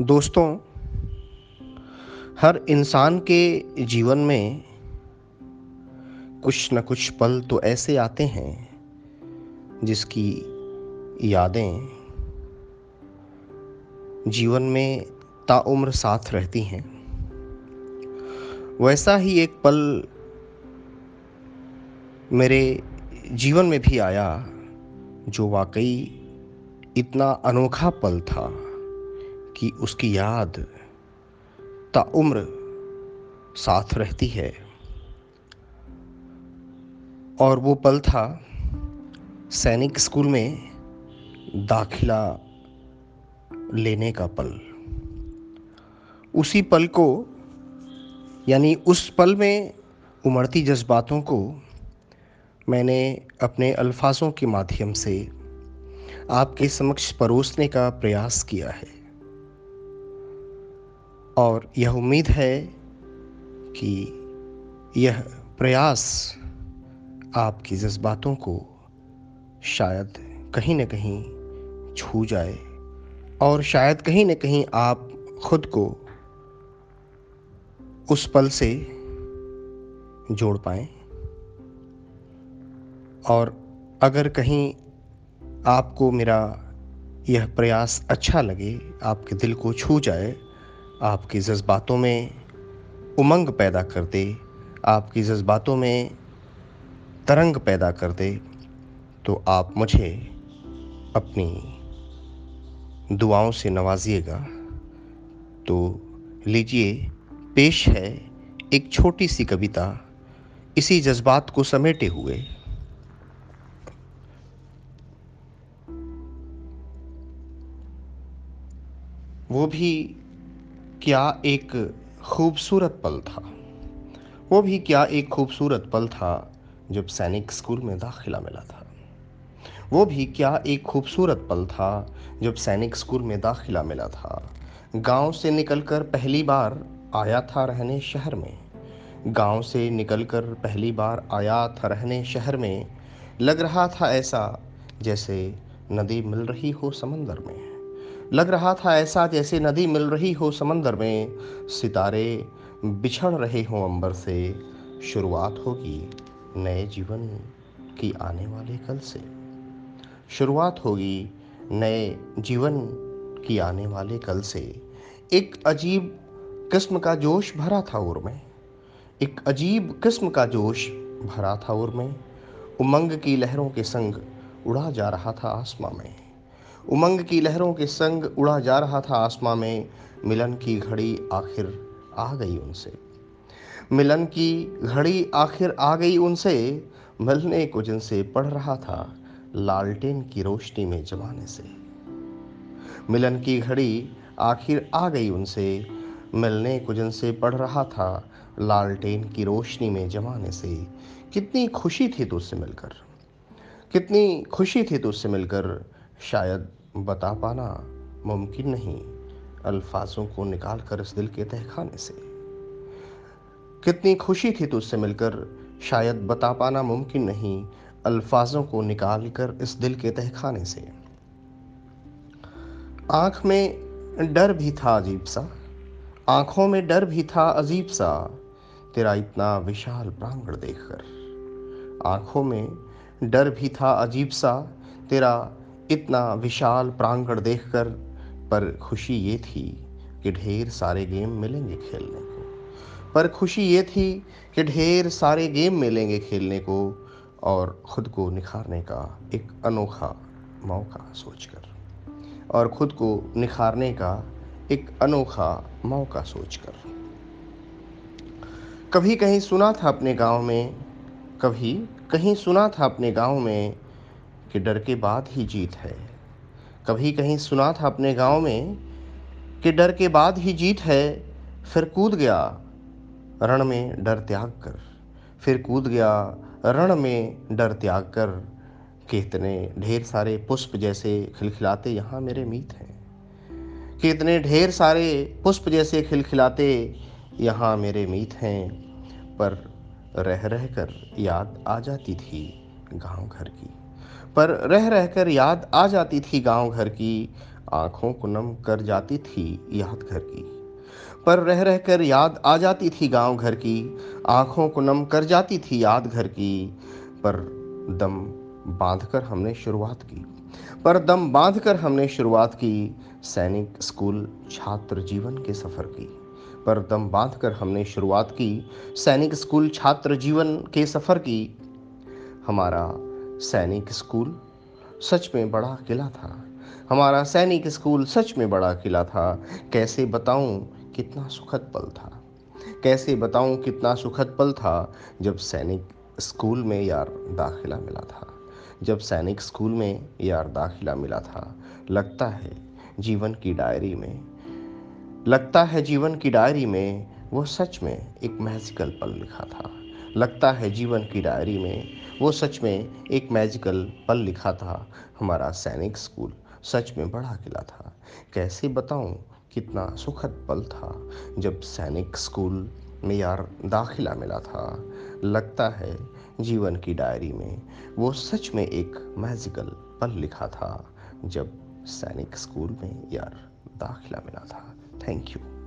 दोस्तों, हर इंसान के जीवन में कुछ न कुछ पल तो ऐसे आते हैं जिसकी यादें जीवन में ताउम्र साथ रहती हैं। वैसा ही एक पल मेरे जीवन में भी आया, जो वाकई इतना अनोखा पल था। कि उसकी याद ताउम्र साथ रहती है। और वो पल था सैनिक स्कूल में दाखिला लेने का पल। उसी पल को, यानी उस पल में उमड़ती जज्बातों को मैंने अपने अल्फाजों के माध्यम से आपके समक्ष परोसने का प्रयास किया है। और यह उम्मीद है कि यह प्रयास आपकी जज्बातों को शायद कहीं न कहीं छू जाए और शायद कहीं न कहीं आप खुद को उस पल से जोड़ पाए। और अगर कहीं आपको मेरा यह प्रयास अच्छा लगे, आपके दिल को छू जाए आपके जज्बातों में उमंग पैदा कर दे, आपकी जज्बातों में तरंग पैदा कर दे तो आप मुझे अपनी दुआओं से नवाजिएगा। तो लीजिए, पेश है एक छोटी सी कविता इसी जज्बात को समेटे हुए। वो भी क्या एक खूबसूरत पल था? वो भी क्या एक खूबसूरत पल था जब सैनिक स्कूल में दाखिला मिला था? वो भी क्या एक खूबसूरत पल था जब सैनिक स्कूल में दाखिला मिला था? गाँव से निकलकर पहली बार आया था रहने शहर में। गाँव से निकलकर पहली बार आया था रहने शहर में। लग रहा था ऐसा जैसे नदी मिल रही हो समंदर में। लग रहा था ऐसा जैसे नदी मिल रही हो समंदर में। सितारे बिछड़ रहे हों अंबर से। शुरुआत होगी नए जीवन की आने वाले कल से। शुरुआत होगी नए जीवन की आने वाले कल से। एक अजीब किस्म का जोश भरा था उर में। एक अजीब किस्म का जोश भरा था उर में। उमंग की लहरों के संग उड़ा जा रहा था आसमां में। उमंग की लहरों के संग उड़ा जा रहा था आसमां में। मिलन की घड़ी आखिर आ गई उनसे। मिलन की घड़ी आखिर आ गई उनसे। मिलने को जिनसे पढ़ रहा था, लालटेन की रोशनी में जमाने से। मिलन की घड़ी आखिर आ गई उनसे। मिलने को जिनसे पढ़ रहा था, लालटेन की रोशनी में जमाने से। कितनी खुशी थी तुझसे मिलकर। कितनी खुशी थी तुझसे मिलकर। शायद बता पाना मुमकिन नहीं अल्फाजों को निकाल कर इस दिल के तहखाने से। कितनी खुशी थी तुझसे मिलकर, शायद बता पाना मुमकिन नहीं अल्फाजों को निकाल कर इस दिल के तहखाने से। आँख में डर भी था अजीब सा, आँखों में डर भी था अजीब सा, तेरा इतना विशाल प्रांगण देखकर। आँखों में डर भी था अजीब सा, तेरा इतना विशाल प्रांगण देखकर पर खुशी ये थी कि ढेर सारे गेम मिलेंगे खेलने को। पर खुशी ये थी कि ढेर सारे गेम मिलेंगे खेलने को और ख़ुद को निखारने का एक अनोखा मौका सोचकर। और ख़ुद को निखारने का एक अनोखा मौका सोचकर। कभी कहीं सुना था अपने गाँव में, कभी कहीं सुना था अपने गाँव में कि डर के बाद ही जीत है। कभी कहीं सुना था अपने गाँव में कि डर के बाद ही जीत है, फिर कूद गया रण में डर त्याग कर। फिर कूद गया रण में डर त्याग कर कितने ढेर सारे पुष्प जैसे खिलखिलाते यहाँ मेरे मीत हैं। कितने ढेर सारे पुष्प जैसे खिलखिलाते यहाँ मेरे मीत हैं। पर रह रह कर याद आ जाती थी गाँव घर की। पर रह रहकर याद आ जाती थी गाँव घर की। आँखों को नम कर जाती थी याद घर की। पर रह रह कर याद आ जाती थी गाँव घर की। आँखों को नम कर जाती थी याद घर की। पर दम बांधकर हमने शुरुआत की। पर दम बांधकर हमने शुरुआत की। सैनिक, स्कूल, छात्र जीवन के सफ़र की। पर दम बांधकर हमने शुरुआत की। सैनिक, स्कूल, छात्र जीवन के सफ़र की। हमारा सैनिक स्कूल सच में बड़ा किला था। हमारा सैनिक स्कूल सच में बड़ा किला था। कैसे बताऊँ कितना सुखद पल था। कैसे बताऊँ कितना सुखद पल था जब सैनिक स्कूल में यार दाखिला मिला था। जब सैनिक स्कूल में यार दाखिला मिला था। लगता है जीवन की डायरी में, लगता है जीवन की डायरी में वो सच में एक मैजिकल पल लिखा था। लगता है जीवन की डायरी में वो सच में एक मैजिकल पल लिखा था हमारा सैनिक स्कूल। सच में बड़ा किला था। कैसे बताऊँ, कितना सुखद पल था। जब सैनिक स्कूल में यार दाखिला मिला था, लगता है जीवन की डायरी में वो सच में एक मैजिकल पल लिखा था। जब सैनिक स्कूल में यार दाखिला मिला था। Thank you